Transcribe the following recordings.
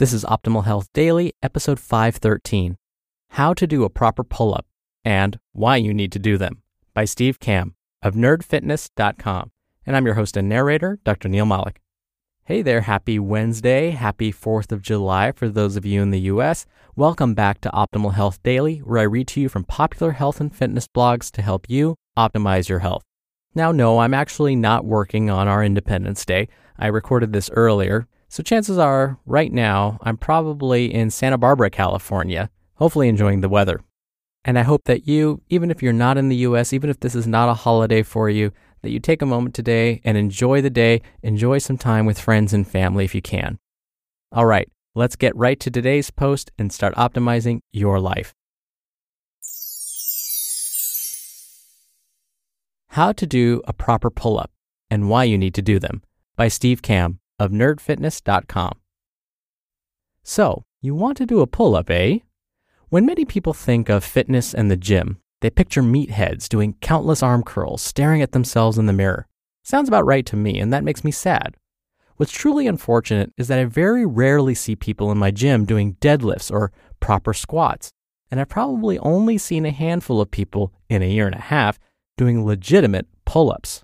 This is Optimal Health Daily, episode 513 How to Do a Proper Pull Up and Why You Need to Do Them by Steve Kamb of nerdfitness.com. And I'm your host and narrator, Dr. Neil Malik. Hey there, happy Wednesday, happy 4th of July for those of you in the US. Welcome back to Optimal Health Daily, where I read to you from popular health and fitness blogs to help you optimize your health. Now, no, I'm actually not working on our Independence Day. I recorded this earlier, so chances are, right now, I'm probably in Santa Barbara, California, hopefully enjoying the weather. And I hope that you, even if you're not in the US, even if this is not a holiday for you, that you take a moment today and enjoy the day, enjoy some time with friends and family if you can. All right, let's get right to today's post and start optimizing your life. How to do a proper pull up and why you need to do them by Steve Kamb of nerdfitness.com. So, you want to do a pull up, eh? When many people think of fitness and the gym, they picture meatheads doing countless arm curls, staring at themselves in the mirror. Sounds about right to me, and that makes me sad. What's truly unfortunate is that I very rarely see people in my gym doing deadlifts or proper squats, and I've probably only seen a handful of people in a year and a half doing legitimate pull ups.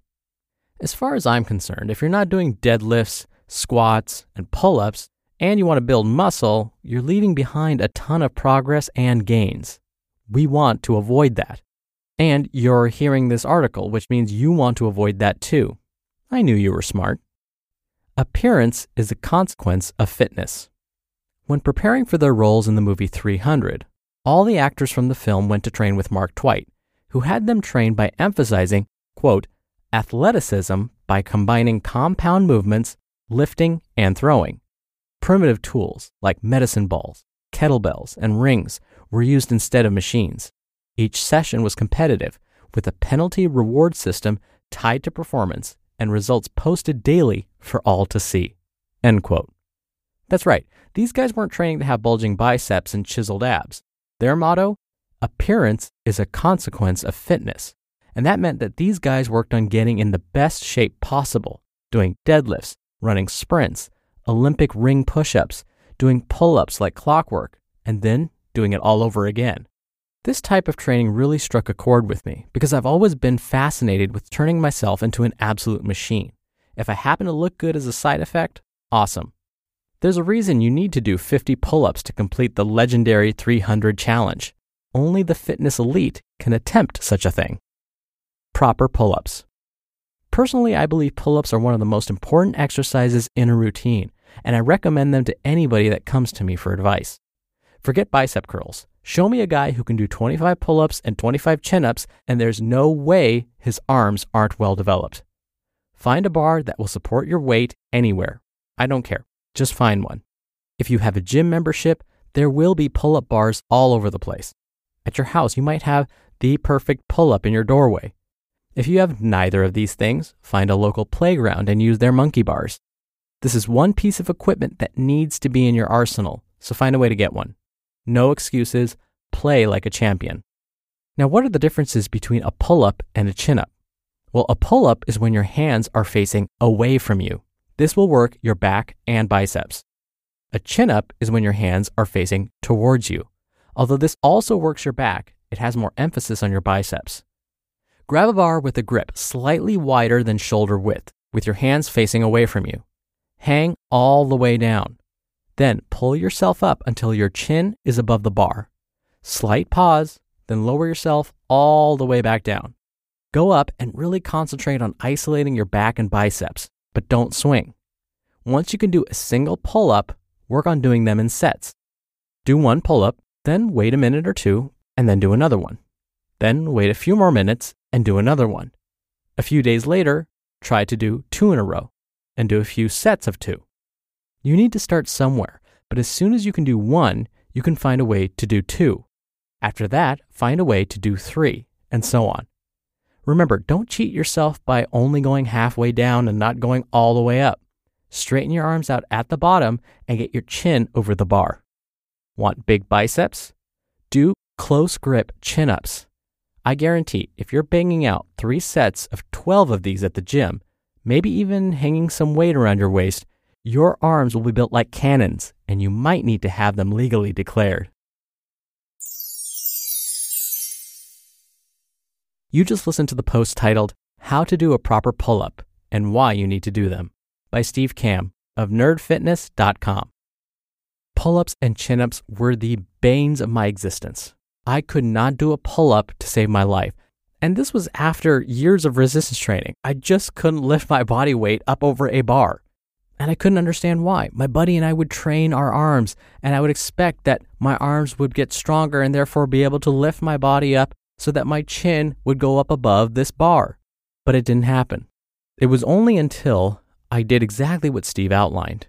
As far as I'm concerned, if you're not doing deadlifts, squats, and pull ups, and you want to build muscle, you're leaving behind a ton of progress and gains. We want to avoid that. And you're hearing this article, which means you want to avoid that too. I knew you were smart. Appearance is a consequence of fitness. When preparing for their roles in the movie 300, all the actors from the film went to train with Mark Twight, who had them train by emphasizing, quote, athleticism by combining compound movements, lifting, and throwing. Primitive tools like medicine balls, kettlebells, and rings were used instead of machines. Each session was competitive, with a penalty reward system tied to performance and results posted daily for all to see. End quote. That's right, these guys weren't training to have bulging biceps and chiseled abs. Their motto appearance is a consequence of fitness. And that meant that these guys worked on getting in the best shape possible, doing deadlifts, running sprints, Olympic ring push ups, doing pull ups like clockwork, and then doing it all over again. This type of training really struck a chord with me because I've always been fascinated with turning myself into an absolute machine. If I happen to look good as a side effect, awesome. There's a reason you need to do 50 pull ups to complete the legendary 300 challenge. Only the fitness elite can attempt such a thing. Proper pull ups. Personally, I believe pull ups are one of the most important exercises in a routine, and I recommend them to anybody that comes to me for advice. Forget bicep curls. Show me a guy who can do 25 pull ups and 25 chin ups, and there's no way his arms aren't well developed. Find a bar that will support your weight anywhere. I don't care. Just find one. If you have a gym membership, there will be pull up bars all over the place. At your house, you might have the perfect pull up in your doorway. If you have neither of these things, find a local playground and use their monkey bars. This is one piece of equipment that needs to be in your arsenal, so find a way to get one. No excuses, play like a champion. Now, what are the differences between a pull up and a chin up? Well, a pull up is when your hands are facing away from you. This will work your back and biceps. A chin up is when your hands are facing towards you. Although this also works your back, it has more emphasis on your biceps. Grab a bar with a grip slightly wider than shoulder width, with your hands facing away from you. Hang all the way down. Then pull yourself up until your chin is above the bar. Slight pause, then lower yourself all the way back down. Go up and really concentrate on isolating your back and biceps, but don't swing. Once you can do a single pull up, work on doing them in sets. Do one pull up, then wait a minute or two, and then do another one. Then wait a few more minutes and do another one. A few days later, try to do two in a row and do a few sets of two. You need to start somewhere, but as soon as you can do one, you can find a way to do two. After that, find a way to do three, and so on. Remember, don't cheat yourself by only going halfway down and not going all the way up. Straighten your arms out at the bottom and get your chin over the bar. Want big biceps? Do close grip chin ups. I guarantee if you're banging out three sets of 12 of these at the gym, maybe even hanging some weight around your waist, your arms will be built like cannons, and you might need to have them legally declared. You just listened to the post titled, How to Do a Proper Pull Up and Why You Need to Do Them by Steve Kamb of nerdfitness.com. Pull ups and chin ups were the banes of my existence. I could not do a pull up to save my life. And this was after years of resistance training. I just couldn't lift my body weight up over a bar. And I couldn't understand why. My buddy and I would train our arms, and I would expect that my arms would get stronger and therefore be able to lift my body up so that my chin would go up above this bar. But it didn't happen. It was only until I did exactly what Steve outlined.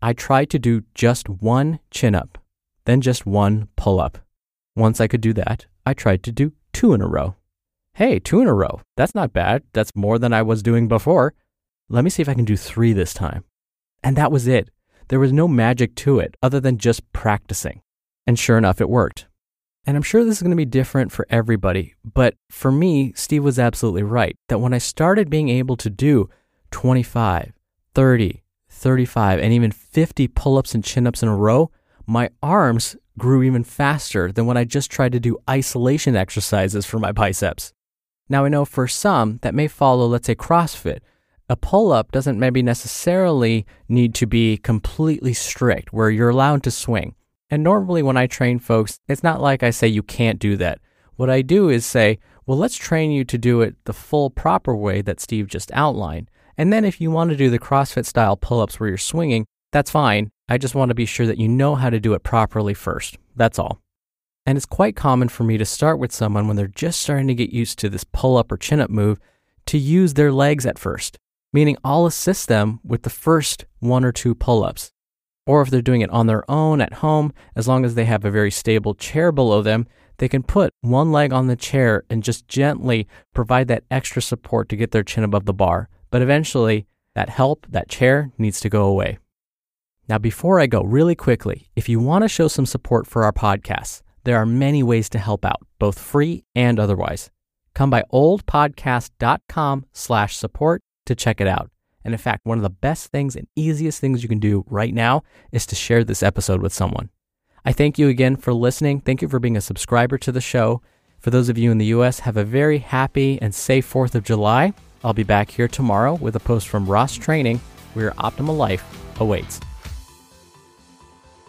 I tried to do just one chin up, then just one pull up. Once I could do that, I tried to do two in a row. Hey, two in a row. That's not bad. That's more than I was doing before. Let me see if I can do three this time. And that was it. There was no magic to it other than just practicing. And sure enough, it worked. And I'm sure this is going to be different for everybody, but for me, Steve was absolutely right that when I started being able to do 25, 30, 35, and even 50 pull ups and chin ups in a row, my arms grew even faster than when I just tried to do isolation exercises for my biceps. Now, I know for some that may follow, let's say, CrossFit. A pull up doesn't maybe necessarily need to be completely strict where you're allowed to swing. And normally, when I train folks, it's not like I say you can't do that. What I do is say, well, let's train you to do it the full proper way that Steve just outlined. And then if you want to do the CrossFit style pull ups where you're swinging, that's fine. I just want to be sure that you know how to do it properly first. That's all. And it's quite common for me to start with someone when they're just starting to get used to this pull up or chin up move to use their legs at first, meaning I'll assist them with the first one or two pull ups or if they're doing it on their own at home, as long as they have a very stable chair below them, they can put one leg on the chair and just gently provide that extra support to get their chin above the bar. But eventually, that help, that chair needs to go away. Now, before I go, really quickly, if you want to show some support for our podcasts, there are many ways to help out, both free and otherwise. Come by oldpodcast.com slash support to check it out. And in fact, one of the best things and easiest things you can do right now is to share this episode with someone. I thank you again for listening. Thank you for being a subscriber to the show. For those of you in the US, have a very happy and safe 4th of July. I'll be back here tomorrow with a post from Ross Training where your optimal life awaits.